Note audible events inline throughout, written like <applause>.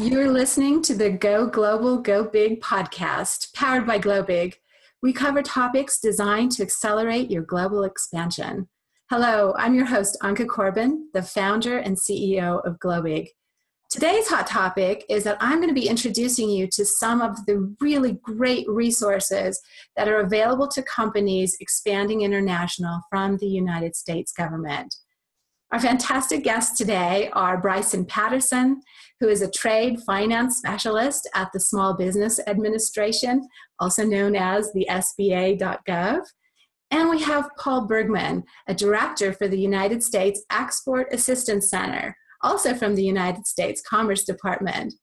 You're listening to the Go Global, Go Big podcast, powered by GloBig. We cover topics designed to accelerate your global expansion. Hello, I'm your host, Anka Corbin, the founder and CEO of GloBig. Today's hot topic is that I'm going to be introducing you to some of the really great resources that are available to companies expanding international from the United States government. Our fantastic guests today are Bryson Patterson, who is a trade finance specialist at the Small Business Administration, also known as the SBA.gov. And we have Paul Bergman, a director for the United States Export Assistance Center, also from the United States Commerce Department.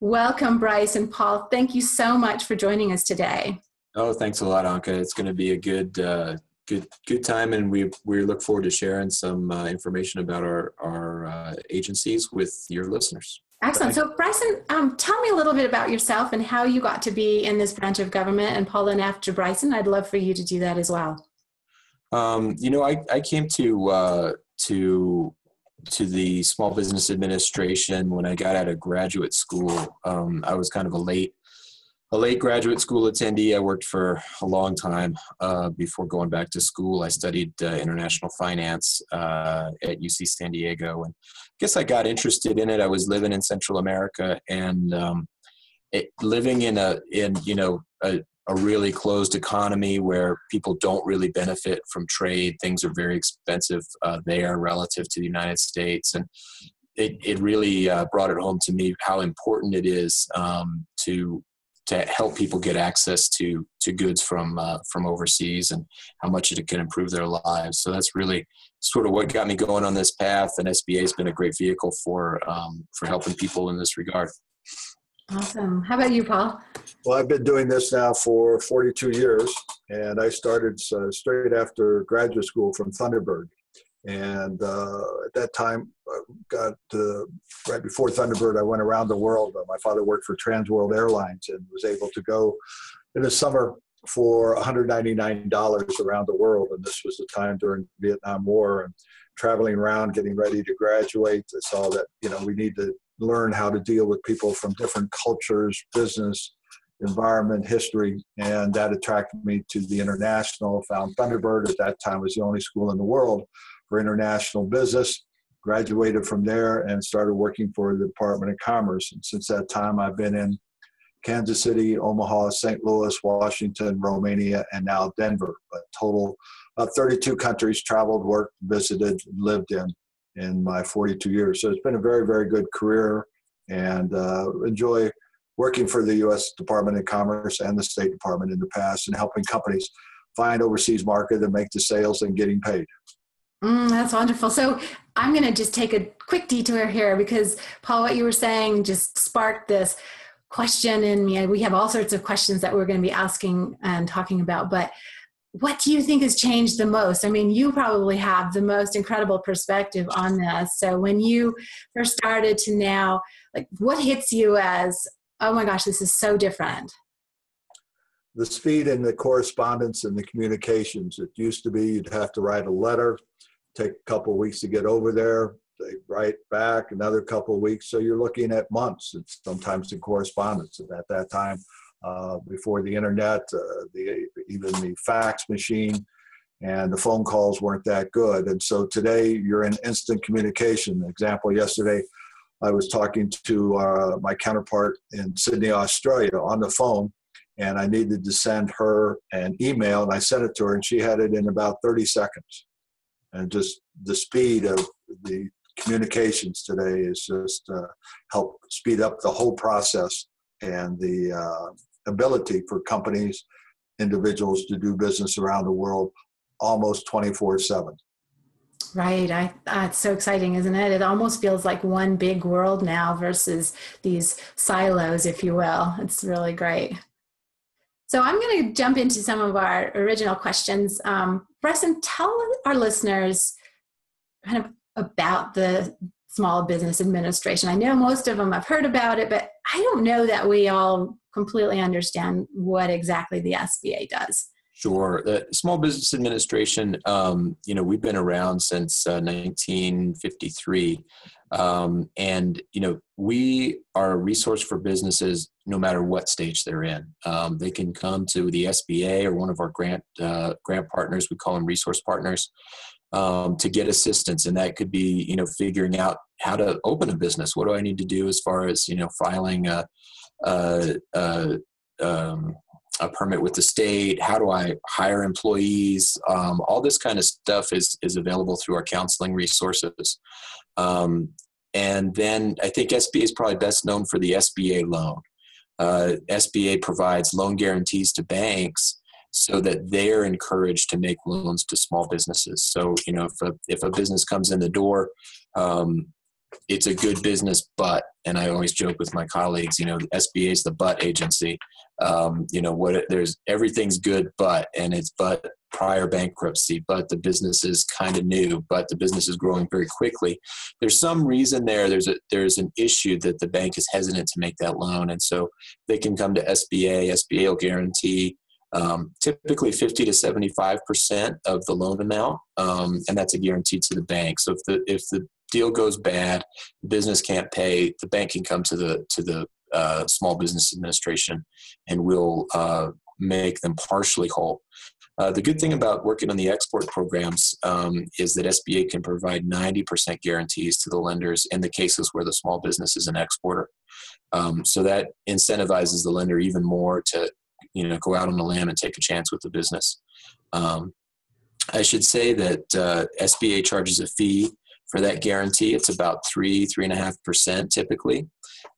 Welcome, Bryce and Paul. Thank you so much for joining us today. Oh, thanks a lot, Anka. It's going to be a good, uh, good, good time, and we we look forward to sharing some uh, information about our our uh, agencies with your listeners. Excellent. So, Bryson, um, tell me a little bit about yourself and how you got to be in this branch of government. And Paul, and after Bryson, I'd love for you to do that as well. Um, you know, I, I came to uh, to to the Small Business Administration when I got out of graduate school. Um, I was kind of a late a late graduate school attendee. I worked for a long time uh, before going back to school. I studied uh, international finance uh, at UC San Diego, and I guess I got interested in it. I was living in Central America and um, it, living in a in you know a, a really closed economy where people don't really benefit from trade. Things are very expensive uh, there relative to the United States, and it, it really uh, brought it home to me how important it is um, to to help people get access to to goods from uh, from overseas and how much it can improve their lives. So that's really sort of what got me going on this path. And SBA has been a great vehicle for um, for helping people in this regard. Awesome. How about you, Paul? Well, I've been doing this now for 42 years, and I started uh, straight after graduate school from Thunderbird. And uh, at that time, I got right before Thunderbird, I went around the world. Uh, my father worked for Transworld Airlines and was able to go in the summer for $199 around the world. And this was the time during the Vietnam War and traveling around, getting ready to graduate. I saw that you know we need to learn how to deal with people from different cultures, business, environment, history, and that attracted me to the international. Found Thunderbird at that time was the only school in the world for international business. Graduated from there and started working for the Department of Commerce. And since that time, I've been in Kansas City, Omaha, St. Louis, Washington, Romania, and now Denver. But total about 32 countries traveled, worked, visited, lived in in my 42 years. So it's been a very, very good career and uh, enjoy working for the U.S. Department of Commerce and the State Department in the past and helping companies find overseas market and make the sales and getting paid. Mm, that's wonderful. So I'm going to just take a quick detour here because Paul, what you were saying just sparked this question in me. We have all sorts of questions that we're going to be asking and talking about, but what do you think has changed the most? I mean, you probably have the most incredible perspective on this. So when you first started to now, like what hits you as, oh my gosh, this is so different? The speed and the correspondence and the communications. It used to be you'd have to write a letter, take a couple weeks to get over there. They write back another couple weeks. So you're looking at months and sometimes in correspondence. And at that time, uh, before the internet, uh, the, even the fax machine and the phone calls weren't that good. And so today you're in instant communication. Example, yesterday I was talking to uh, my counterpart in Sydney, Australia on the phone and I needed to send her an email and I sent it to her and she had it in about 30 seconds. And just the speed of the communications today is just uh, help speed up the whole process and the uh, ability for companies, individuals to do business around the world almost 24 7. Right. I, uh, it's so exciting, isn't it? It almost feels like one big world now versus these silos, if you will. It's really great. So I'm going to jump into some of our original questions. Um, Bryson, tell our listeners kind of about the Small Business Administration. I know most of them have heard about it, but I don't know that we all completely understand what exactly the SBA does. Sure. The Small Business Administration, um, you know, we've been around since uh, 1953. Um, and, you know, we are a resource for businesses no matter what stage they're in. Um, they can come to the SBA or one of our grant, uh, grant partners, we call them resource partners, um, to get assistance. And that could be, you know, figuring out how to open a business. What do I need to do as far as, you know, filing a, a, a um, a permit with the state how do i hire employees um, all this kind of stuff is is available through our counseling resources um, and then i think sba is probably best known for the sba loan. Uh, sba provides loan guarantees to banks so that they're encouraged to make loans to small businesses. So you know if a, if a business comes in the door um, it's a good business but and i always joke with my colleagues you know sba is the but agency. Um, you know what there's everything's good but and it's but prior bankruptcy but the business is kind of new but the business is growing very quickly. There's some reason there there's a there's an issue that the bank is hesitant to make that loan and so they can come to sba sba will guarantee um, typically 50 to 75 percent of the loan amount um, and that's a guarantee to the bank. So if the if the deal goes bad business can't pay the bank can come to the to the uh, Small Business Administration, and we'll uh, make them partially whole. Uh, the good thing about working on the export programs um, is that SBA can provide 90% guarantees to the lenders in the cases where the small business is an exporter. Um, so that incentivizes the lender even more to, you know, go out on the limb and take a chance with the business. Um, I should say that uh, SBA charges a fee for that guarantee. It's about three, three and a half percent typically.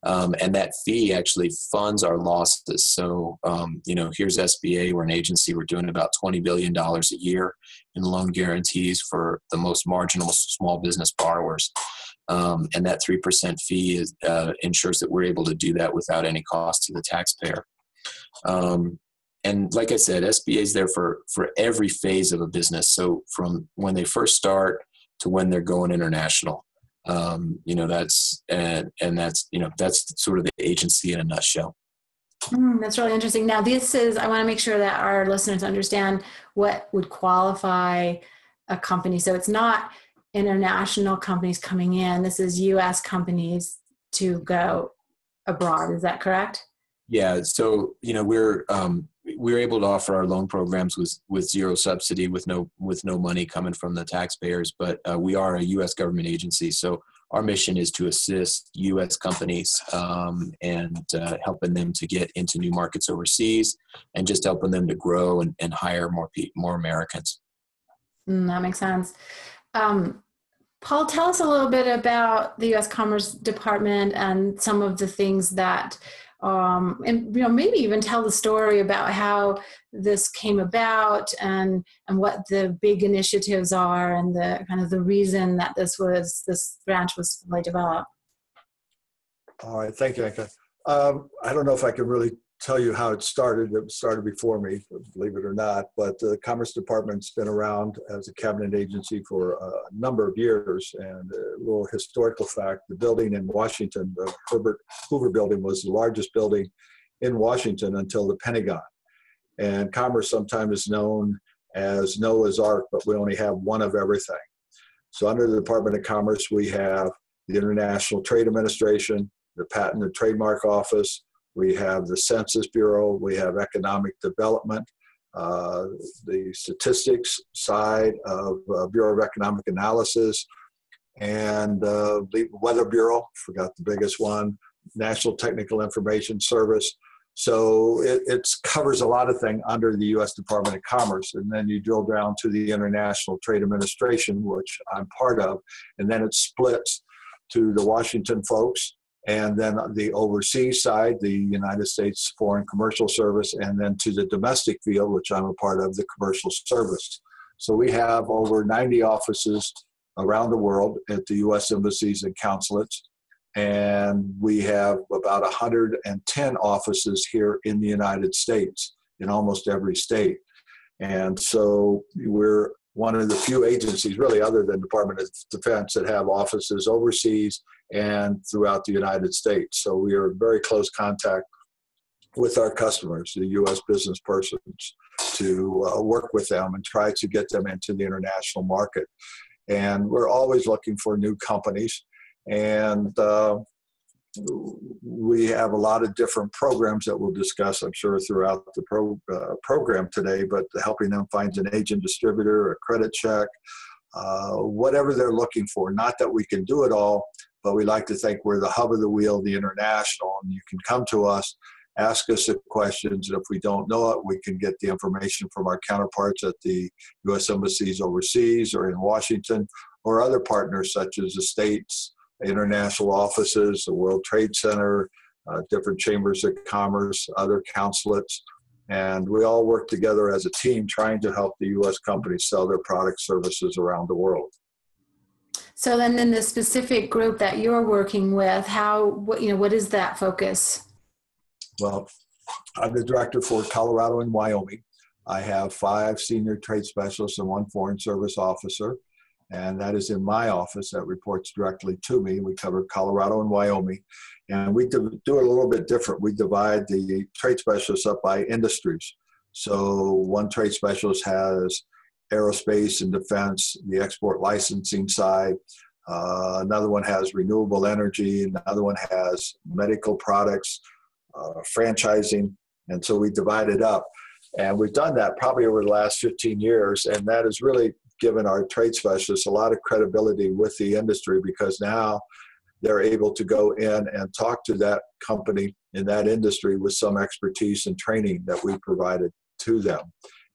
Um, and that fee actually funds our losses. So, um, you know, here's SBA, we're an agency, we're doing about $20 billion a year in loan guarantees for the most marginal small business borrowers. Um, and that 3% fee is, uh, ensures that we're able to do that without any cost to the taxpayer. Um, and like I said, SBA is there for, for every phase of a business. So from when they first start to when they're going international um, you know that's and and that's you know that's sort of the agency in a nutshell. Mm, that's really interesting. Now this is i want to make sure that our listeners understand what would qualify a company. So it's not international companies coming in. This is us companies to go abroad. Is that correct yeah so you know we're um, we're able to offer our loan programs with with zero subsidy with no with no money coming from the taxpayers but uh, we are a us government agency so our mission is to assist us companies um, and uh, helping them to get into new markets overseas and just helping them to grow and, and hire more people more americans. Mm, that makes sense. Um, paul tell us a little bit about the us commerce department and some of the things that um, and you know maybe even tell the story about how this came about and and what the big initiatives are and the kind of the reason that this was this branch was fully developed. All right, thank you, Anka. Um, I don't know if I can really tell you how it started. It started before me, believe it or not. But the Commerce Department's been around as a cabinet agency for a number of years. And a little historical fact: the building in Washington, the Herbert Hoover Building, was the largest building in Washington until the Pentagon. And Commerce sometimes is known as Noah's Ark, but we only have one of everything. So under the Department of Commerce, we have the International Trade Administration, the Patent and Trademark Office, we have the Census Bureau, we have economic development, uh, the statistics side of uh, Bureau of Economic Analysis, and uh, the Weather Bureau, forgot the biggest one, National Technical Information Service. So it, it covers a lot of things under the U.S. Department of Commerce. And then you drill down to the International Trade Administration, which I'm part of, and then it splits to the Washington folks and then the overseas side, the United States Foreign Commercial Service, and then to the domestic field, which I'm a part of, the Commercial Service. So we have over 90 offices around the world at the U.S. embassies and consulates, and we have about 110 offices here in the United States in almost every state. And so we're one of the few agencies, really, other than Department of Defense, that have offices overseas and throughout the United States. So we are in very close contact with our customers, the U.S. business persons, to uh, work with them and try to get them into the international market. And we're always looking for new companies. And uh, we have a lot of different programs that we'll discuss, I'm sure, throughout the pro, uh, program today, but helping them find an agent distributor, a credit check, uh, whatever they're looking for. Not that we can do it all, but we like to think we're the hub of the wheel, the international, and you can come to us, ask us the questions, and if we don't know it, we can get the information from our counterparts at the U.S. embassies overseas or in Washington, or other partners such as the states international offices, the World Trade Center, uh, different chambers of commerce, other consulates, and we all work together as a team trying to help the U.S. companies sell their product services around the world. So then, in the specific group that you're working with, how what you know, what is that focus? Well, I'm the director for Colorado and Wyoming. I have five senior trade specialists and one foreign service officer and that is in my office that reports directly to me. We cover Colorado and Wyoming, and we do it a little bit different. We divide the trade specialists up by industries. So one trade specialist has aerospace and defense, the export licensing side. Uh, another one has renewable energy. Another one has medical products, uh, franchising, and so we divide it up. And we've done that probably over the last 15 years, and that has really given our trade specialists a lot of credibility with the industry because now they're able to go in and talk to that company in that industry with some expertise and training that we provided to them.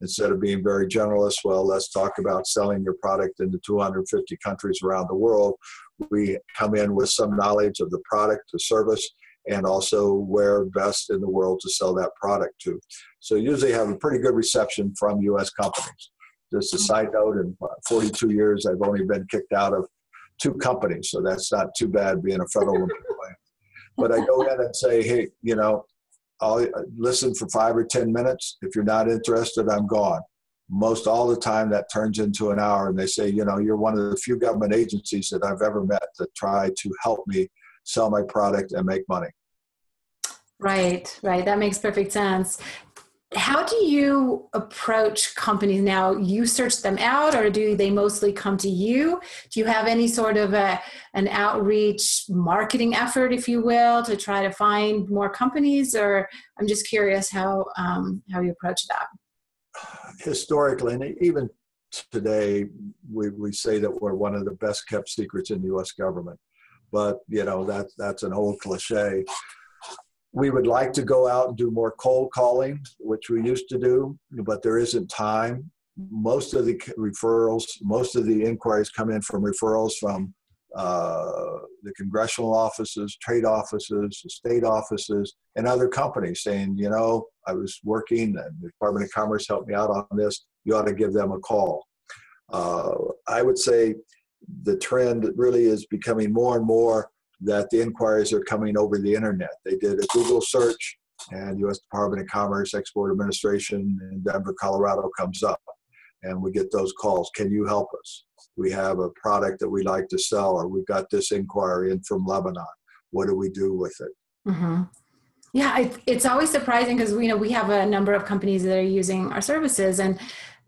Instead of being very generalist, well, let's talk about selling your product into 250 countries around the world. We come in with some knowledge of the product, the service, and also where best in the world to sell that product to. So usually have a pretty good reception from U.S. companies. Just a side note, in 42 years, I've only been kicked out of two companies, so that's not too bad being a federal employee. But I go in and say, hey, you know, I'll listen for five or 10 minutes. If you're not interested, I'm gone. Most all the time, that turns into an hour, and they say, you know, you're one of the few government agencies that I've ever met that try to help me sell my product and make money. Right, right. That makes perfect sense how do you approach companies now? You search them out or do they mostly come to you? Do you have any sort of a, an outreach marketing effort if you will to try to find more companies or i'm just curious how um, how you approach that? Historically and even today we, we say that we're one of the best kept secrets in the us government. But you know that that's an old cliche we would like to go out and do more cold calling, which we used to do, but there isn't time. Most of the referrals, most of the inquiries come in from referrals from uh, the congressional offices, trade offices, state offices, and other companies saying, you know, I was working and the Department of Commerce helped me out on this. You ought to give them a call. Uh, I would say the trend really is becoming more and more that the inquiries are coming over the internet. They did a Google search, and U.S. Department of Commerce Export Administration in Denver, Colorado comes up, and we get those calls. Can you help us? We have a product that we like to sell, or we've got this inquiry in from Lebanon. What do we do with it? Mm-hmm. Yeah, it's always surprising because we know we have a number of companies that are using our services, and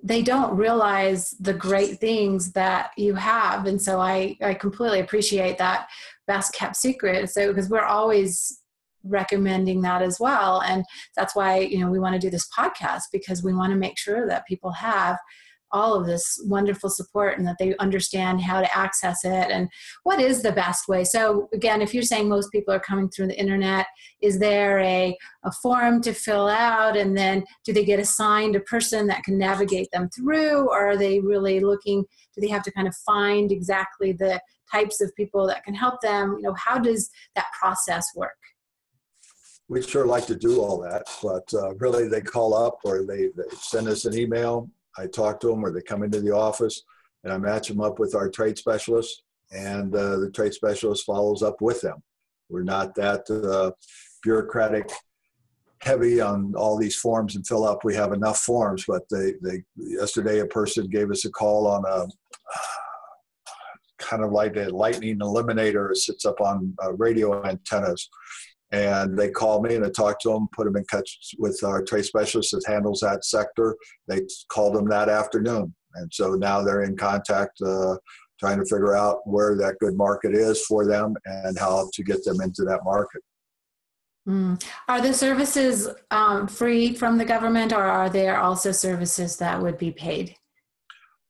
they don't realize the great things that you have and so i i completely appreciate that best kept secret so because we're always recommending that as well and that's why you know we want to do this podcast because we want to make sure that people have all of this wonderful support and that they understand how to access it and what is the best way. So, again, if you're saying most people are coming through the internet, is there a, a form to fill out and then do they get assigned a person that can navigate them through or are they really looking? Do they have to kind of find exactly the types of people that can help them? You know, how does that process work? We'd sure like to do all that, but uh, really they call up or they, they send us an email I talk to them or they come into the office and I match them up with our trade specialist and uh, the trade specialist follows up with them. We're not that uh, bureaucratic heavy on all these forms and fill up. We have enough forms, but they, they yesterday a person gave us a call on a kind of like a lightning eliminator. Sits up on uh, radio antennas and they call me and I talk to them, put them in touch with our trade specialist that handles that sector. They called them that afternoon, and so now they're in contact, uh, trying to figure out where that good market is for them and how to get them into that market. Mm. Are the services um, free from the government, or are there also services that would be paid?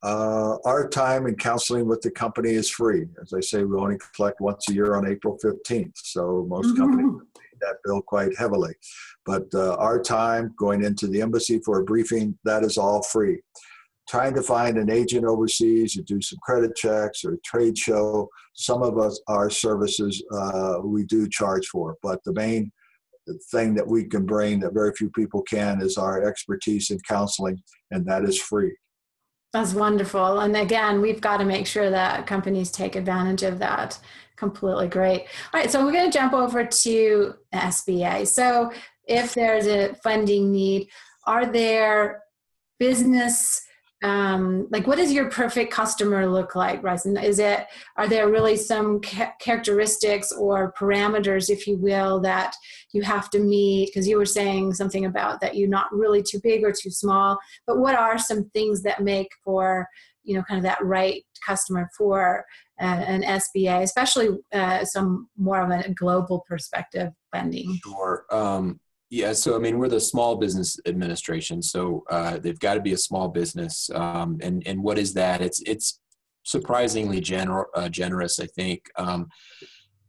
Uh, our time in counseling with the company is free. As I say, we only collect once a year on April 15th. So most mm-hmm. companies pay that bill quite heavily. But uh, our time going into the embassy for a briefing, that is all free. Trying to find an agent overseas to do some credit checks or trade show, some of us, our services, uh, we do charge for. But the main thing that we can bring that very few people can is our expertise in counseling, and that is free. That's wonderful. And again, we've got to make sure that companies take advantage of that. Completely great. All right, so we're going to jump over to SBA. So, if there's a funding need, are there business um, like what does your perfect customer look like Bryson? is it are there really some ca- characteristics or parameters if you will that you have to meet? Because you were saying something about that you're not really too big or too small but what are some things that make for you know kind of that right customer for uh, an sba especially uh, some more of a global perspective lending? Sure. Um, yeah, so I mean, we're the Small Business Administration, so uh, they've got to be a small business. Um, and and what is that? It's it's surprisingly gener- uh, generous, I think. Um,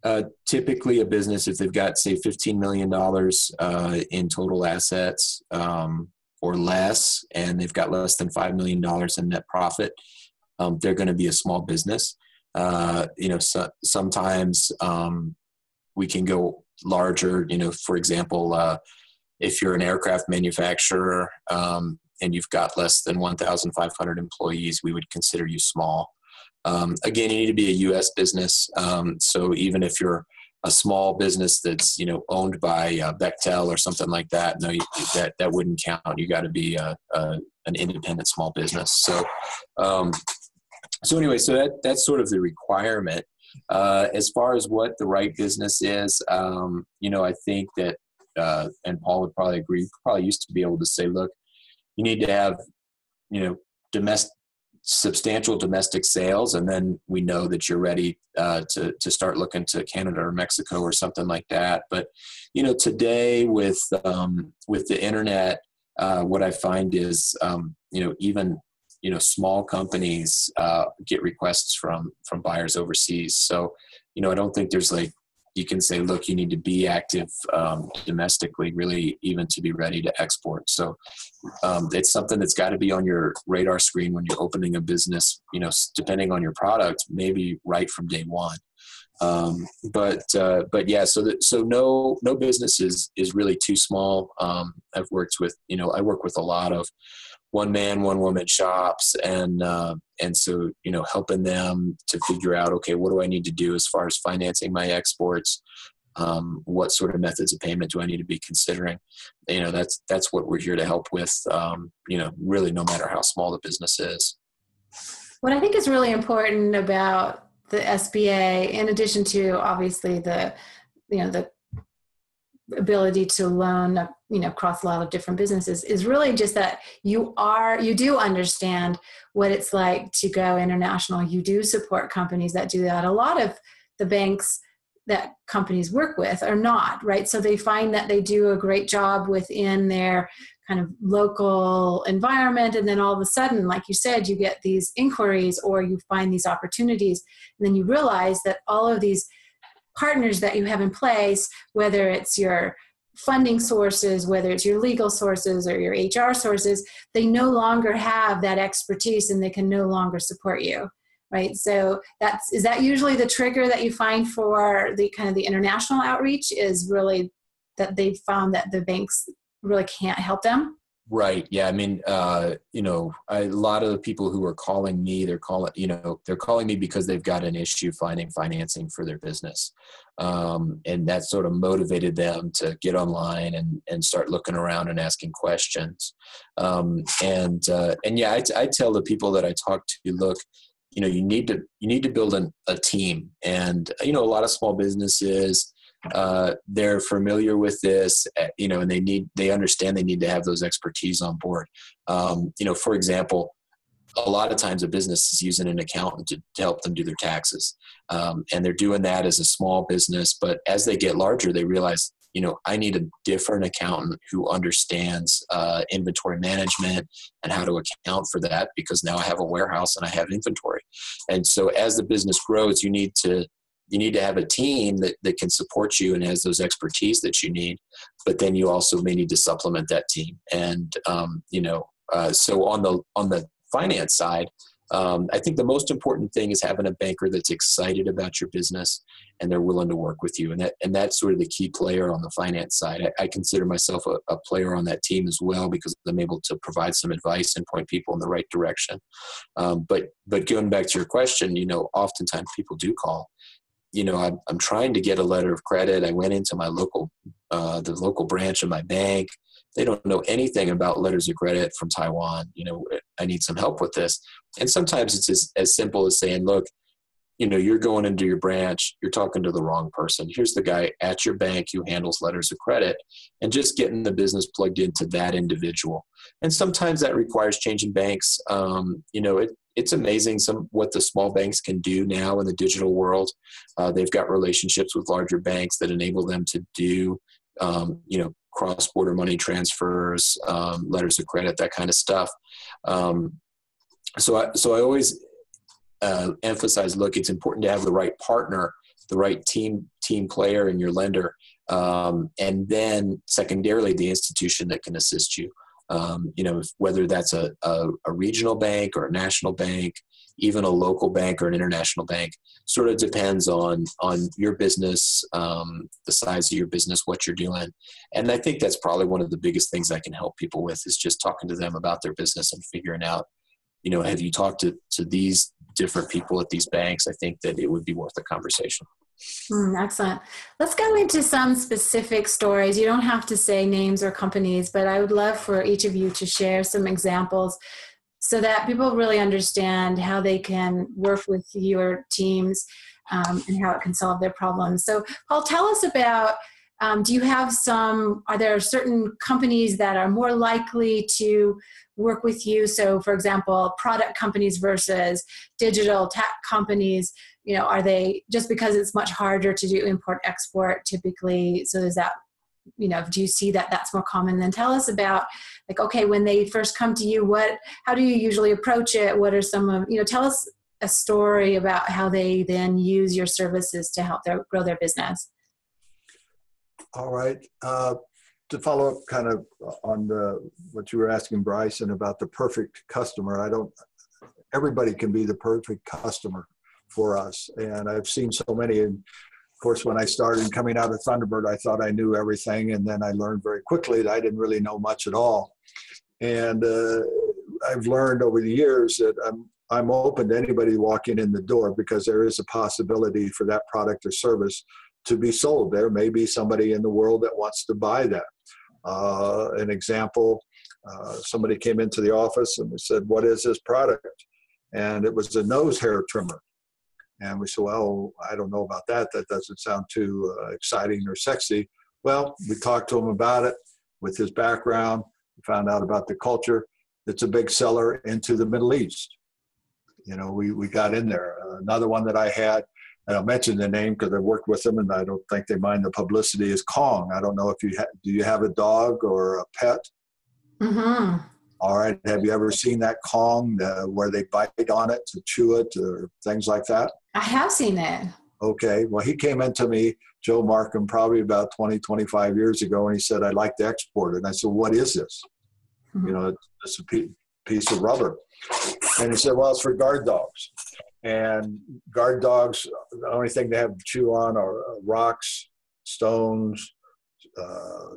uh, typically, a business, if they've got say fifteen million dollars uh, in total assets um, or less, and they've got less than five million dollars in net profit, um, they're going to be a small business. Uh, you know, so, sometimes um, we can go larger. You know, for example, uh, if you're an aircraft manufacturer um, and you've got less than 1,500 employees, we would consider you small. Um, again, you need to be a U.S. business. Um, so even if you're a small business that's you know owned by uh, Bechtel or something like that, no, you, that that wouldn't count. You got to be a, a, an independent small business. So, um, so anyway, so that that's sort of the requirement. Uh, as far as what the right business is, um, you know, I think that, uh, and Paul would probably agree, probably used to be able to say, look, you need to have, you know, domestic, substantial domestic sales, and then we know that you're ready uh, to to start looking to Canada or Mexico or something like that. But you know, today with um, with the internet, uh, what I find is um, you know even you know small companies uh, get requests from from buyers overseas. So you know i don't think there's like you can say look you need to be active um, domestically really even to be ready to export. So um, it's something that's got to be on your radar screen when you're opening a business you know depending on your product maybe right from day one. Um, but uh, but yeah so that so no no business is is really too small. Um, i've worked with you know i work with a lot of one man one woman shops and uh, and so you know helping them to figure out okay what do i need to do as far as financing my exports? Um, what sort of methods of payment do i need to be considering? You know that's that's what we're here to help with um, you know really no matter how small the business is. What i think is really important about the sba in addition to obviously the you know the ability to loan you know across a lot of different businesses is really just that you are you do understand what it's like to go international. You do support companies that do that. A lot of the banks that companies work with are not right? So they find that they do a great job within their kind of local environment and then all of a sudden like you said you get these inquiries or you find these opportunities and then you realize that all of these partners that you have in place, whether it's your funding sources, whether it's your legal sources or your HR sources, they no longer have that expertise and they can no longer support you. Right. So that's is that usually the trigger that you find for the kind of the international outreach is really that they've found that the banks really can't help them. Right. Yeah. I mean, uh, you know, I, a lot of the people who are calling me, they're calling, you know, they're calling me because they've got an issue finding financing for their business. Um, and that sort of motivated them to get online and, and start looking around and asking questions. Um, and, uh, and yeah, I, I tell the people that I talk to, look, you know, you need to, you need to build an, a team and, you know, a lot of small businesses, uh, they're familiar with this, uh, you know, and they need they understand they need to have those expertise on board. Um, you know, for example, a lot of times a business is using an accountant to, to help them do their taxes, um, and they're doing that as a small business. But as they get larger, they realize you know i need a different accountant who understands uh, inventory management and how to account for that because now i have a warehouse and i have inventory and so as the business grows you need to you need to have a team that, that can support you and has those expertise that you need but then you also may need to supplement that team and um, you know uh, so on the on the finance side um, I think the most important thing is having a banker that's excited about your business and they're willing to work with you. And that and that's sort of the key player on the finance side. I, I consider myself a, a, player on that team as well because I'm able to provide some advice and point people in the right direction. Um, but but going back to your question, you know, oftentimes people do call. You know, I'm, I'm trying to get a letter of credit. I went into my local, uh, the local branch of my bank they don't know anything about letters of credit from Taiwan. You know, I need some help with this. And sometimes it's as, as simple as saying, look, you know, you're going into your branch, you're talking to the wrong person. Here's the guy at your bank who handles letters of credit, and just getting the business plugged into that individual. And sometimes that requires changing banks. Um, you know, it, it's amazing some what the small banks can do now in the digital world. Uh, they've got relationships with larger banks that enable them to do, um, you know, cross-border money transfers, um, letters of credit, that kind of stuff. Um, so, I, so I always uh, emphasize: look, it's important to have the right partner, the right team team player, and your lender, um, and then secondarily the institution that can assist you. Um, you know, whether that's a, a, a regional bank or a national bank, even a local bank or an international bank sort of depends on on your business um, the size of your business what you're doing. And i think that's probably one of the biggest things i can help people with is just talking to them about their business and figuring out you know have you talked to to these different people at these banks? I think that it would be worth a conversation Mm, excellent. Let's go into some specific stories. You don't have to say names or companies, but I would love for each of you to share some examples so that people really understand how they can work with your teams um, and how it can solve their problems. So, Paul, tell us about um, do you have some, are there certain companies that are more likely to work with you? So, for example, product companies versus digital tech companies, you know, are they just because it's much harder to do import export typically? So, is that you know do you see that that's more common? Then tell us about like okay when they first come to you what how do you usually approach it? What are some of you know tell us a story about how they then use your services to help their grow their business. All right uh, to follow up kind of on the what you were asking bryson about the perfect customer i don't everybody can be the perfect customer for us and i've seen so many and of course, when I started coming out of Thunderbird, I thought I knew everything, and then I learned very quickly that I didn't really know much at all. And uh, I've learned over the years that I'm I'm open to anybody walking in the door because there is a possibility for that product or service to be sold. There may be somebody in the world that wants to buy that. Uh, an example: uh, somebody came into the office and said, "What is this product?" And it was a nose hair trimmer. And we said, well, I don't know about that. That doesn't sound too uh, exciting or sexy. Well, we talked to him about it with his background. We found out about the culture. It's a big seller into the Middle East. You know, we, we got in there. Uh, another one that I had, and I'll mention the name because I worked with them and I don't think they mind the publicity, is Kong. I don't know if you ha- do you have a dog or a pet? Mm-hmm. All right. Have you ever seen that Kong uh, where they bite on it to chew it or things like that? I have seen it. Okay. Well, he came into me, Joe Markham, probably about 20, 25 years ago, and he said, I'd like to export it. And I said, What is this? Mm-hmm. You know, it's a piece of rubber. And he said, Well, it's for guard dogs. And guard dogs, the only thing they have to chew on are uh, rocks, stones, uh,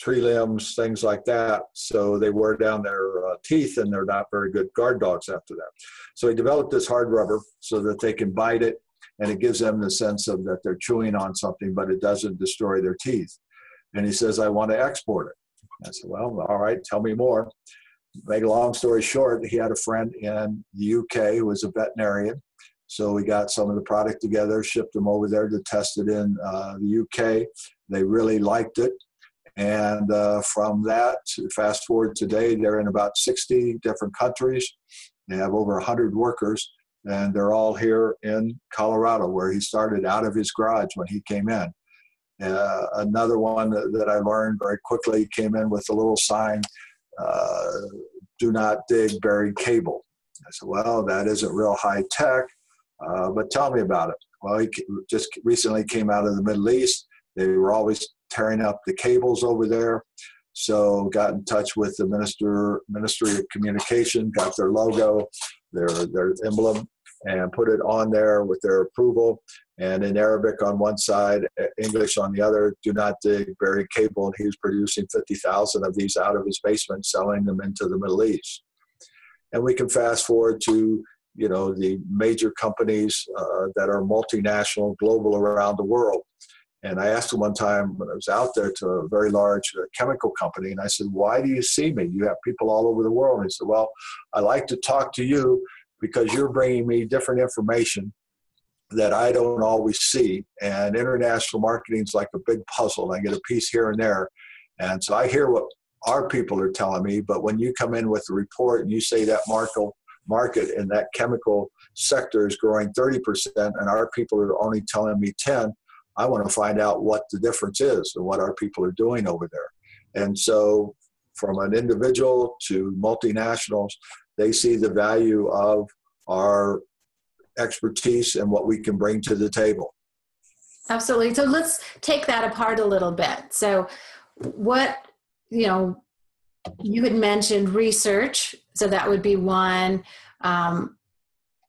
tree limbs, things like that. So they wear down their uh, teeth and they're not very good guard dogs after that. So he developed this hard rubber so that they can bite it and it gives them the sense of that they're chewing on something, but it doesn't destroy their teeth. And he says, I want to export it. I said, Well, all right, tell me more. Make a long story short, he had a friend in the UK who was a veterinarian So we got some of the product together, shipped them over there to test it in uh, the UK. They really liked it. And uh, from that, fast forward today, they're in about 60 different countries. They have over 100 workers, and they're all here in Colorado, where he started out of his garage when he came in. Uh, another one that, I learned very quickly came in with a little sign uh, do not dig buried cable. I said, well, that isn't real high tech, uh, but tell me about it. Well, he just recently came out of the Middle East. They were always tearing up the cables over there. So got in touch with the minister, Ministry of Communication, got their logo, their their emblem, and put it on there with their approval. And in Arabic on one side, English on the other, do not dig buried cable. And he was producing 50,000 of these out of his basement, selling them into the Middle East. And we can fast forward to you know the major companies uh, that are multinational, global around the world. And I asked him one time when I was out there to a very large uh, chemical company, and I said, Why do you see me? You have people all over the world. And he said, Well, I like to talk to you because you're bringing me different information that I don't always see. And international marketing is like a big puzzle. I get a piece here and there. And so I hear what our people are telling me, but when you come in with a report and you say that market market in that chemical sector is growing 30% and our people are only telling me 10, I want to find out what the difference is and what our people are doing over there. And so, from an individual to multinationals, they see the value of our expertise and what we can bring to the table. Absolutely. So let's take that apart a little bit. So, what, you know, you had mentioned research. So that would be one. Um,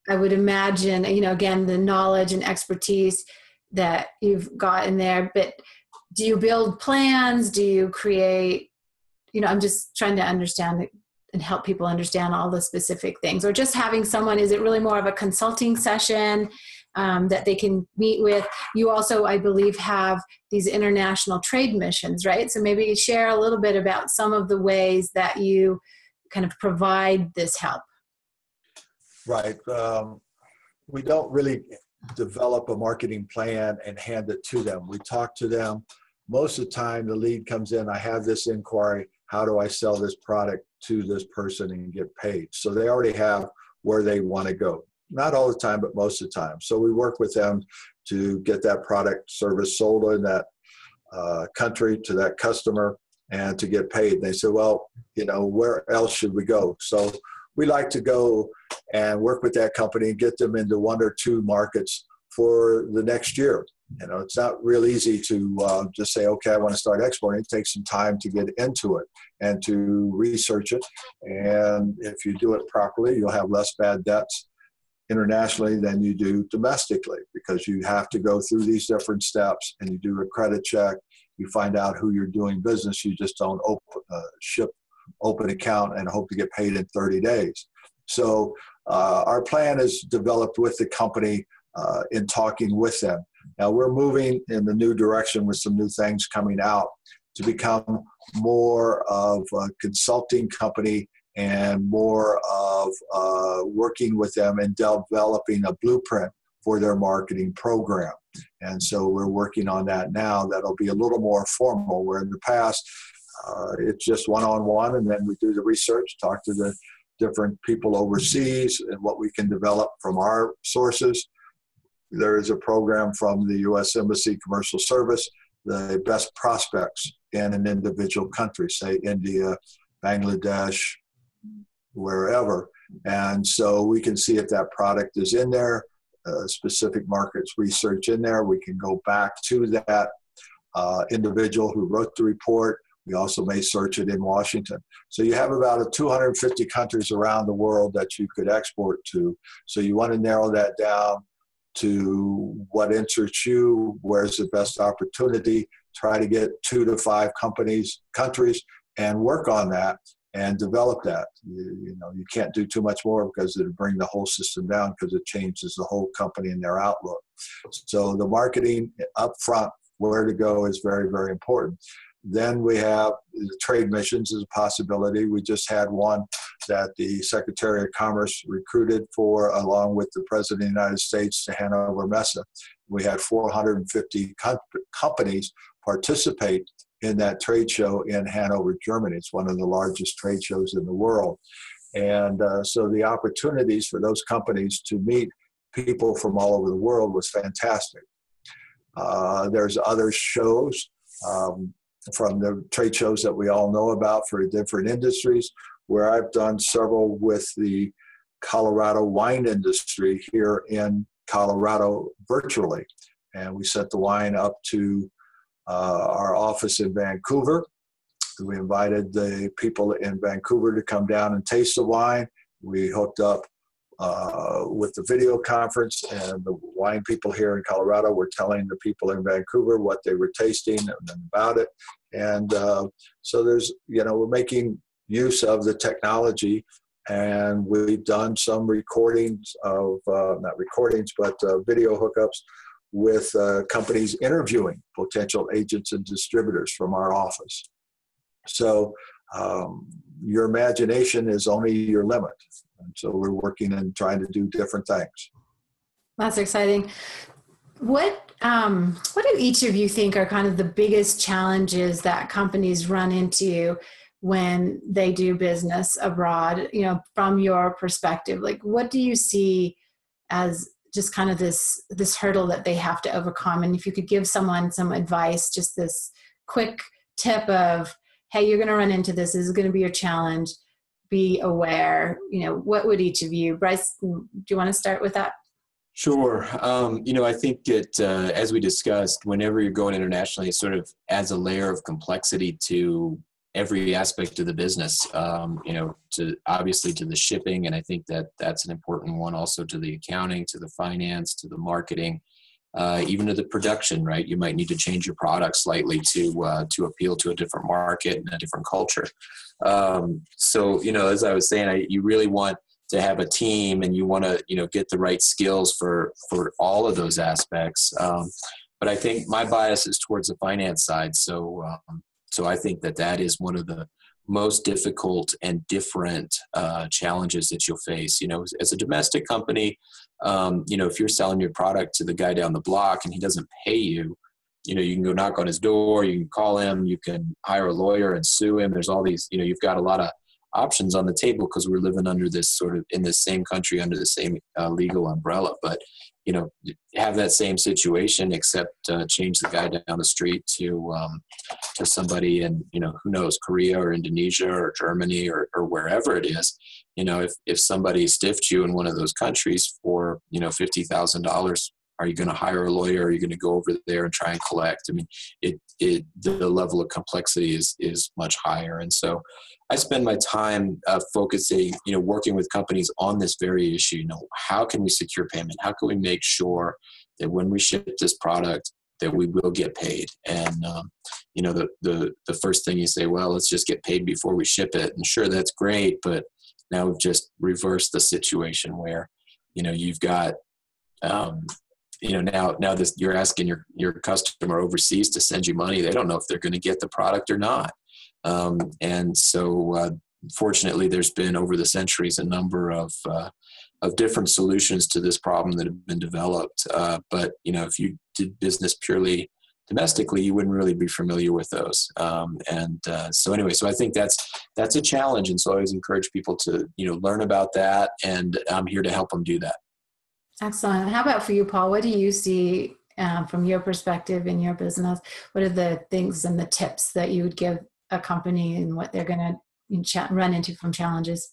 I would imagine, you know, again, the knowledge and expertise that you've got in there but do you build plans? Do you create you know i'm just trying to understand and help people understand all the specific things. Or just having someone is it really more of a consulting session um, that they can meet with? You also i believe have these international trade missions right? So maybe share a little bit about some of the ways that you kind of provide this help. Right um, we don't really develop a marketing plan and hand it to them. We talk to them. Most of the time, the lead comes in, I have this inquiry. How do I sell this product to this person and get paid? So they already have where they want to go. Not all the time, but most of the time. So we work with them to get that product service sold in that uh, country to that customer and to get paid. And they say, well, you know, where else should we go? So we like to go and work with that company and get them into one or two markets for the next year. You know, it's not real easy to uh, just say, okay, I want to start exporting. It takes some time to get into it and to research it. And if you do it properly, you'll have less bad debts internationally than you do domestically because you have to go through these different steps and you do a credit check. You find out who you're doing business. You just don't open, uh, ship open account and hope to get paid in 30 days. So uh, our plan is developed with the company uh, in talking with them. Now we're moving in the new direction with some new things coming out to become more of a consulting company and more of uh, working with them and developing a blueprint for their marketing program. And so we're working on that now. That'll be a little more formal, where in the past uh, it's just one on one, and then we do the research, talk to the different people overseas, and what we can develop from our sources. There is a program from the U.S. Embassy Commercial Service, the best prospects in an individual country, say India, Bangladesh, wherever. And so we can see if that product is in there, uh, specific markets research in there. We can go back to that uh, individual who wrote the report we also may search it in Washington. So you have about 250 countries around the world that you could export to. So you want to narrow that down to what interests you, where's the best opportunity, try to get two to five companies, countries, and work on that and develop that. You, you know, you can't do too much more because it'll bring the whole system down because it changes the whole company and their outlook. So the marketing up front, where to go is very, very important. Then we have trade missions as a possibility. We just had one that the Secretary of Commerce recruited for, along with the President of the United States, to Hannover Messe. We had 450 com- companies participate in that trade show in Hanover, Germany. It's one of the largest trade shows in the world. And uh, so the opportunities for those companies to meet people from all over the world was fantastic. Uh, there's other shows um, from the trade shows that we all know about for different industries, where I've done several with the Colorado wine industry here in Colorado virtually. And we sent the wine up to uh, our office in Vancouver. We invited the people in Vancouver to come down and taste the wine. We hooked up uh, with the video conference, and the wine people here in Colorado were telling the people in Vancouver what they were tasting and about it. And uh, so there's, you know, we're making use of the technology, and we've done some recordings of, uh, not recordings, but uh, video hookups with uh, companies interviewing potential agents and distributors from our office. So um, your imagination is only your limit. And so we're working and trying to do different things. That's exciting. What um, what do each of you think are kind of the biggest challenges that companies run into when they do business abroad? You know, from your perspective, like what do you see as just kind of this this hurdle that they have to overcome? And if you could give someone some advice, just this quick tip of, hey, you're going to run into this. This is going to be your challenge be aware you know what would each of you bryce do you want to start with that Sure. Um, you know, I think that uh, as we discussed, whenever you're going internationally, it sort of adds a layer of complexity to every aspect of the business. Um, you know, to obviously to the shipping, and I think that that's an important one. Also to the accounting, to the finance, to the marketing, uh, even to the production. Right, you might need to change your product slightly to uh, to appeal to a different market and a different culture. Um, so, you know, as I was saying, I, you really want to have a team and you want to, you know, get the right skills for, for all of those aspects. Um, but I think my bias is towards the finance side. So, um, so I think that that is one of the most difficult and different uh, challenges that you'll face. You know, as a domestic company, um, you know, if you're selling your product to the guy down the block and he doesn't pay you, you know you can go knock on his door you can call him you can hire a lawyer and sue him there's all these you know you've got a lot of options on the table because we're living under this sort of in the same country under the same uh, legal umbrella. But you know have that same situation except uh, change the guy down the street to um, to somebody in you know who knows korea or indonesia or germany or, or wherever it is. You know if, if somebody stiffed you in one of those countries for you know $50000 are you going to hire a lawyer? Are you going to go over there and try and collect? I mean, it, it the level of complexity is is much higher, and so I spend my time uh, focusing, you know, working with companies on this very issue. You know, how can we secure payment? How can we make sure that when we ship this product, that we will get paid? And um, you know, the the the first thing you say, well, let's just get paid before we ship it. And sure, that's great, but now we've just reversed the situation where you know you've got um, you know now now this you're asking your your customer overseas to send you money they don't know if they're going to get the product or not. Um, and so uh, fortunately there's been over the centuries a number of uh, of different solutions to this problem that have been developed. Uh, but you know if you did business purely domestically you wouldn't really be familiar with those. Um, and uh, so anyway so i think that's that's a challenge. And so i always encourage people to you know learn about that. And i'm here to help them do that Excellent. How about for you, Paul? What do you see um, from your perspective in your business? What are the things and the tips that you would give a company and what they're going to run into from challenges?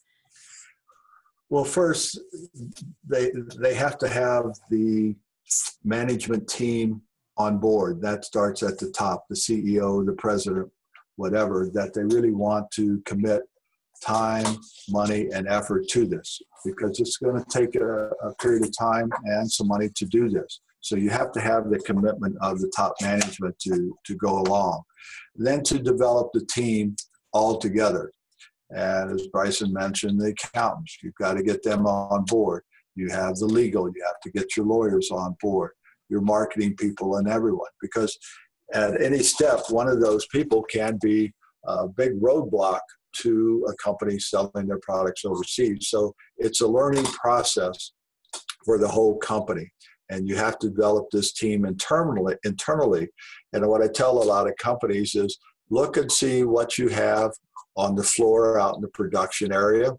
Well, first, they they have to have the management team on board. That starts at the top, the CEO, the president, whatever. That they really want to commit time, money, and effort to this because it's going to take a, a, period of time and some money to do this. So you have to have the commitment of the top management to, to go along. Then to develop the team all together. And as Bryson mentioned, the accountants, you've got to get them on board. You have the legal, you have to get your lawyers on board, your marketing people, and everyone. Because at any step, one of those people can be a big roadblock to a company selling their products overseas. So it's a learning process for the whole company. And you have to develop this team internally. Internally, and what I tell a lot of companies is look and see what you have on the floor out in the production area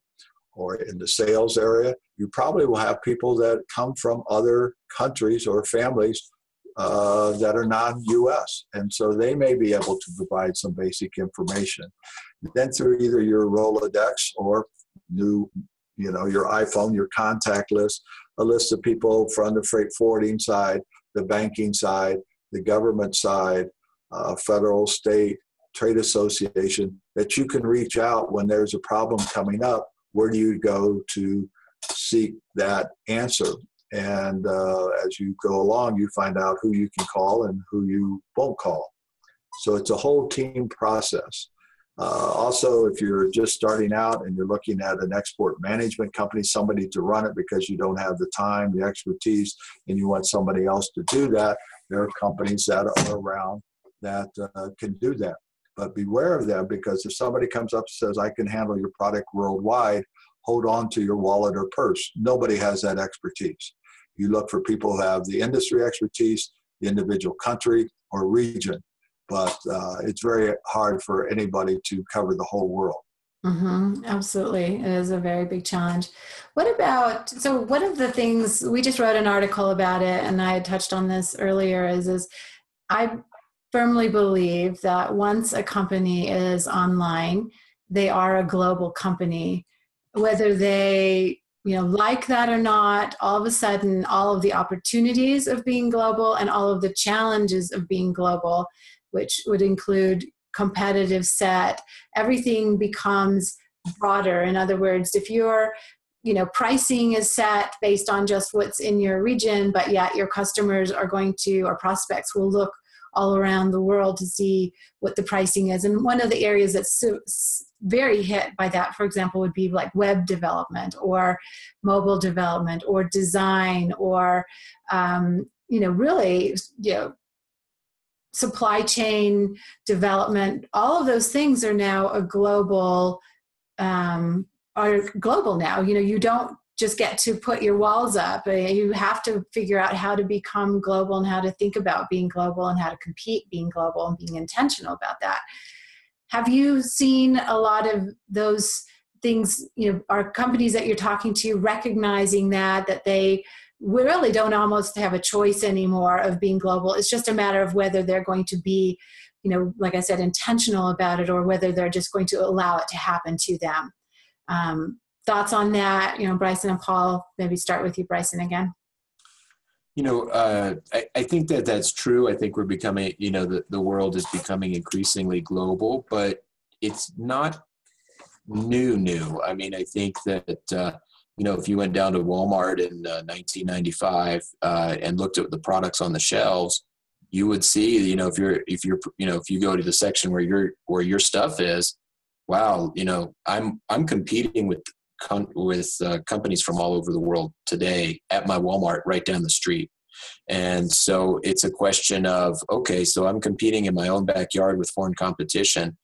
or in the sales area. You probably will have people that come from other countries or families uh, that are non-U.S. And so they may be able to provide some basic information. Then through either your Rolodex or new, you know, your iPhone, your contact list, a list of people from the freight forwarding side, the banking side, the government side, uh, federal, state, trade association, that you can reach out when there's a problem coming up. Where do you go to seek that answer? And uh, as you go along, you find out who you can call and who you won't call. So it's a whole team process. Uh, also, if you're just starting out and you're looking at an export management company, somebody to run it because you don't have the time, the expertise, and you want somebody else to do that, there are companies that are around that uh, can do that. But beware of them because if somebody comes up and says, I can handle your product worldwide, hold on to your wallet or purse. Nobody has that expertise. You look for people who have the industry expertise, the individual country or region, but uh, it's very hard for anybody to cover the whole world. Mm-hmm, absolutely. It is a very big challenge. What about, so one of the things, we just wrote an article about it and I had touched on this earlier is, is I firmly believe that once a company is online, they are a global company whether they you know like that or not all of a sudden all of the opportunities of being global and all of the challenges of being global which would include competitive set everything becomes broader. In other words if you're you know pricing is set based on just what's in your region but yet your customers are going to or prospects will look all around the world to see what the pricing is and one of the areas that's very hit by that, for example, would be like web development or mobile development or design or, um, you know, really, you know, supply chain development. All of those things are now a global, um, are global now. You know, you don't just get to put your walls up. Uh, you have to figure out how to become global and how to think about being global and how to compete being global and being intentional about that. Have you seen a lot of those things? You know, are companies that you're talking to recognizing that that they really don't almost have a choice anymore of being global? It's just a matter of whether they're going to be, you know, like I said, intentional about it, or whether they're just going to allow it to happen to them. Um, thoughts on that? You know, Bryson and Paul. Maybe start with you, Bryson, again. You know, uh, I, I, think that that's true. I think we're becoming, you know, the, the world is becoming increasingly global, but it's not new, new. I mean, I think that, uh, you know, if you went down to Walmart in uh, 1995 uh, and looked at the products on the shelves, you would see, you know, if you're, if you're, you know, if you go to the section where your, where your stuff is, wow, you know, I'm, I'm competing with com- with uh, companies from all over the world today at my Walmart right down the street. And so it's a question of okay, so I'm competing in my own backyard with foreign competition.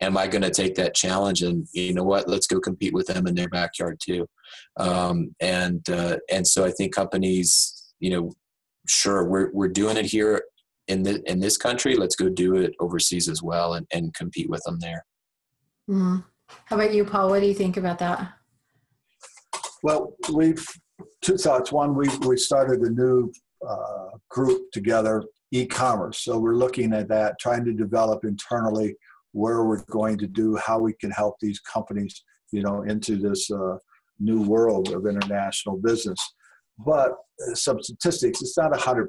Am I going to take that challenge and you know what? Let's go compete with them in their backyard too. Um, and uh, and so I think companies, you know, sure we're we're doing it here in the in this country. Let's go do it overseas as well and, and compete with them there. Mm. How about you, Paul? What do you think about that? Well, we've two thoughts. One, we we started a new uh, group together, e-commerce. So we're looking at that, trying to develop internally where we're going to do, how we can help these companies, you know, into this uh, new world of international business. But uh, some statistics, it's not 100%,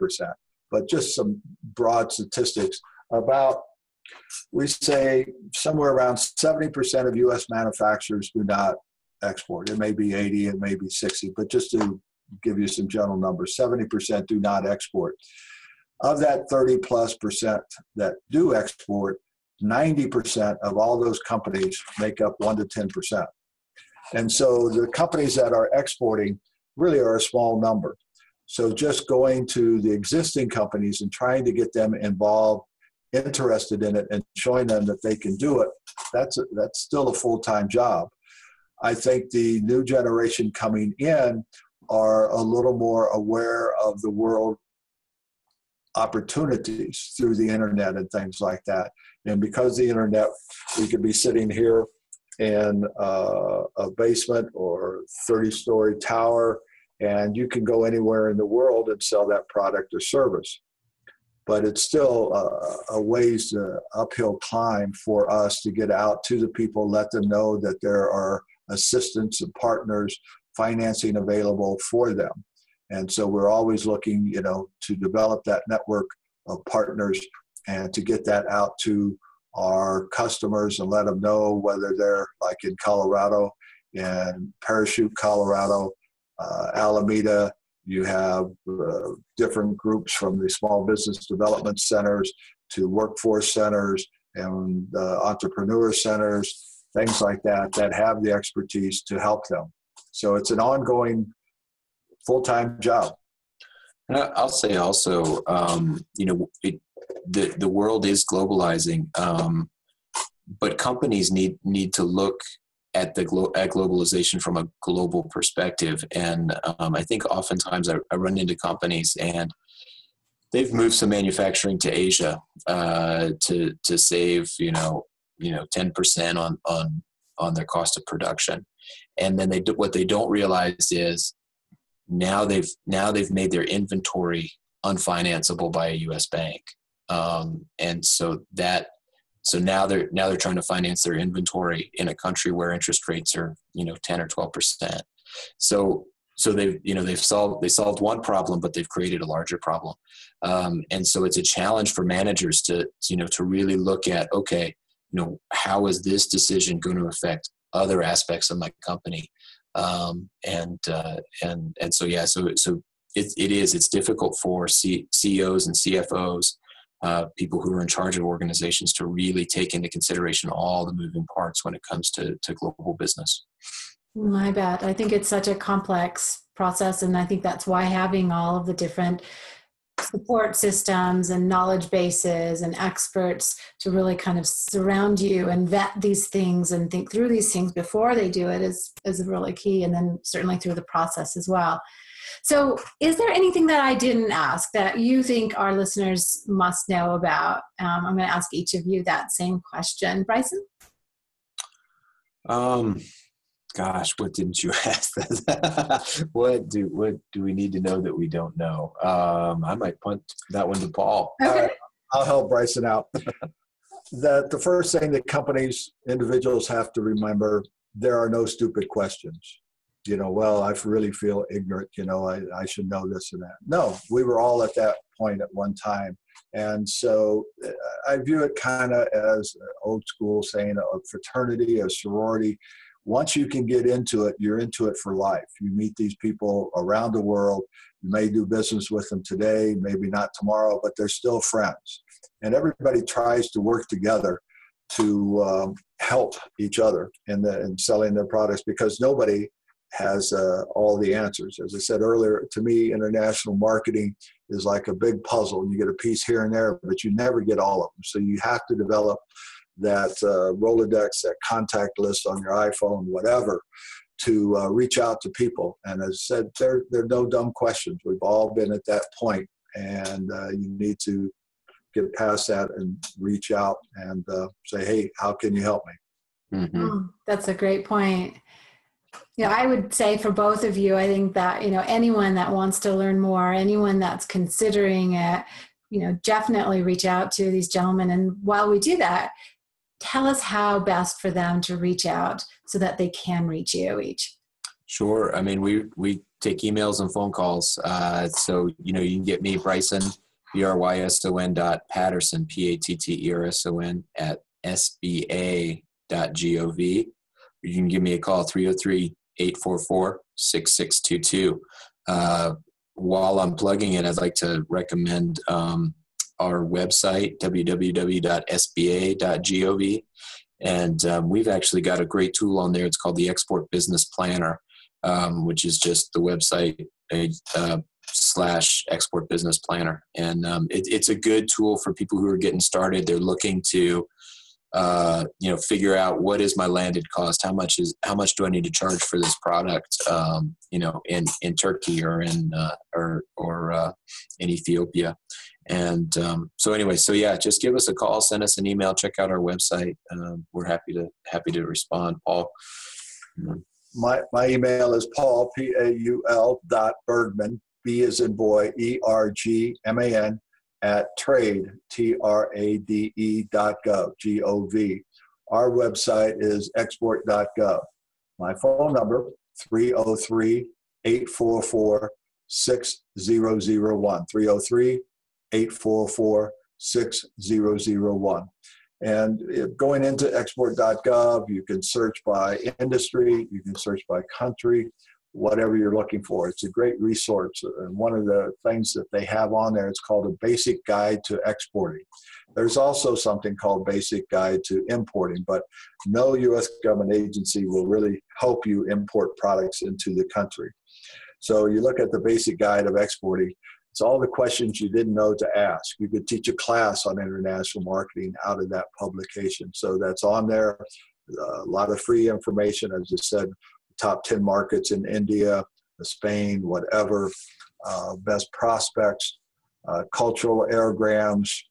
but just some broad statistics about, we say somewhere around 70% of US manufacturers do not export. It may be 80, it may be 60, but just to give you some general numbers, 70% do not export. Of that 30 plus percent that do export, 90% of all those companies make up 1 to 10%. And so the companies that are exporting really are a small number. So just going to the existing companies and trying to get them involved interested in it and showing them that they can do it, that's a, that's still a full time job. I think the new generation coming in are a little more aware of the world opportunities through the internet and things like that. And because the internet, we could be sitting here in uh, a basement or 30 story tower, and you can go anywhere in the world and sell that product or service. But it's still a, a ways to uphill climb for us to get out to the people, let them know that there are assistants and partners, financing available for them. And so we're always looking, you know, to develop that network of partners and to get that out to our customers and let them know whether they're like in Colorado, in Parachute, Colorado, uh, Alameda. You have uh, different groups from the small business development centers to workforce centers and uh, entrepreneur centers, things like that, that have the expertise to help them. So it's an ongoing full time job. I'll say also, um, you know, it, the the world is globalizing, um, but companies need need to look at the glo- at globalization from a global perspective. And um, I think oftentimes I, I, run into companies and they've moved some manufacturing to Asia uh, to to save you know you know ten percent on on on their cost of production. And then they do, what they don't realize is now they've now they've made their inventory unfinanceable by a U.S. bank, um, and so that so now they're now they're trying to finance their inventory in a country where interest rates are you know 10 or 12 percent. So so they've you know they've solved they solved one problem, but they've created a larger problem, um, and so it's a challenge for managers to you know to really look at okay you know how is this decision going to affect other aspects of my company um, and uh, and and so yeah, so so it, it is it's difficult for C- CEOs and CFOs, uh, people who are in charge of organizations, to really take into consideration all the moving parts when it comes to to global business. My bad. I think it's such a complex process, and I think that's why having all of the different support systems and knowledge bases and experts to really kind of surround you and vet these things and think through these things before they do it is is really key and then certainly through the process as well. So is there anything that i didn't ask that you think our listeners must know about? Um, i'm going to ask each of you that same question. Bryson? Um gosh, what didn't you <laughs> ask? what do what do we need to know that we don't know? Um, I might punt that one to Paul. Okay. I'll help Bryson out. <laughs> that the first thing that companies, individuals have to remember: there are no stupid questions. You know, well, I really feel ignorant. You know, I, I should know this and that. No, we were all at that point at one time. And so uh, I view it kind of as old school saying a fraternity, a sorority once you can get into it, you're into it for life. You meet these people around the world. You may do business with them today, maybe not tomorrow, but they're still friends. And everybody tries to work together to um, help each other in, the, in selling their products because nobody has uh, all the answers. As I said earlier, to me, international marketing is like a big puzzle. You get a piece here and there, but you never get all of them. So you have to develop that uh, Rolodex, that contact list on your iPhone, whatever, to uh, reach out to people. And as I said, there, there are no dumb questions. We've all been at that point, and uh, you need to get past that and reach out and uh, say, hey, how can you help me? Mm-hmm. Oh, that's a great point. You know, I would say for both of you, I think that, you know, anyone that wants to learn more, anyone that's considering it, you know, definitely reach out to these gentlemen. And while we do that, tell us how best for them to reach out so that they can reach you each. Sure. I mean, we we take emails and phone calls. Uh, so you know, you can get me Bryson, B R Y S O N dot Patterson, P A T T E R S O N at SBA dot G-O-V. You can give me a call 303 844 6622. Uh, while I'm plugging it, I'd like to recommend um, our website, www.sba.gov. And um, we've actually got a great tool on there. It's called the Export Business Planner, um, which is just the website uh, slash export business planner. And um, it, it's a good tool for people who are getting started. They're looking to uh, you know figure out what is my landed cost how much is how much do i need to charge for this product um, you know in in turkey or in uh, or or uh, in ethiopia and um, so anyway so yeah just give us a call send us an email check out our website um, we're happy to happy to respond paul my my email is paul p-a-u-l dot bergman b is in boy e-r-g-m-a-n at trade, T-R-A-D-E dot gov, G-O-V. Our website is export.gov. My phone number, 303-844-6001, 303-844-6001. And going into export.gov, you can search by industry, you can search by country, whatever you're looking for. It's a great resource. And one of the things that they have on there, it's called a basic guide to exporting. There's also something called basic guide to importing, but no U.S. government agency will really help you import products into the country. So you look at the basic guide of exporting, it's all the questions you didn't know to ask. You could teach a class on international marketing out of that publication. So that's on there. A lot of free information, as I said, top 10 markets in India, Spain, whatever, uh, best prospects, uh, cultural airgrams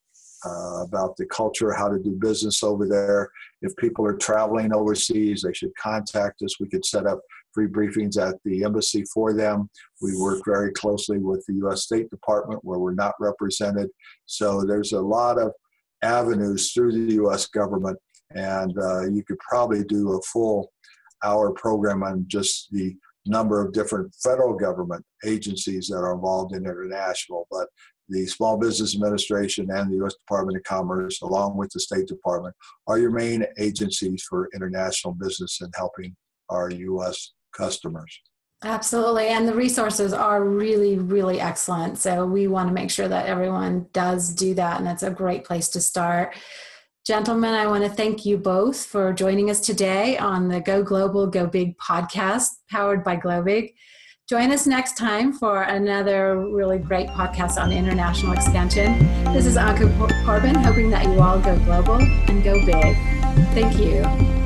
uh, about the culture, how to do business over there. If people are traveling overseas, they should contact us. We could set up free briefings at the embassy for them. We work very closely with the U.S. State Department where we're not represented. So there's a lot of avenues through the U.S. government, and uh, you could probably do a full hour program on just the number of different federal government agencies that are involved in international, but the Small Business Administration and the U.S. Department of Commerce, along with the State Department, are your main agencies for international business and helping our U.S. customers. Absolutely. And the resources are really, really excellent. So we want to make sure that everyone does do that. And that's a great place to start. Gentlemen, I want to thank you both for joining us today on the Go Global, Go Big podcast powered by Globig. Join us next time for another really great podcast on international expansion. This is Anka Corbin, hoping that you all go global and go big. Thank you.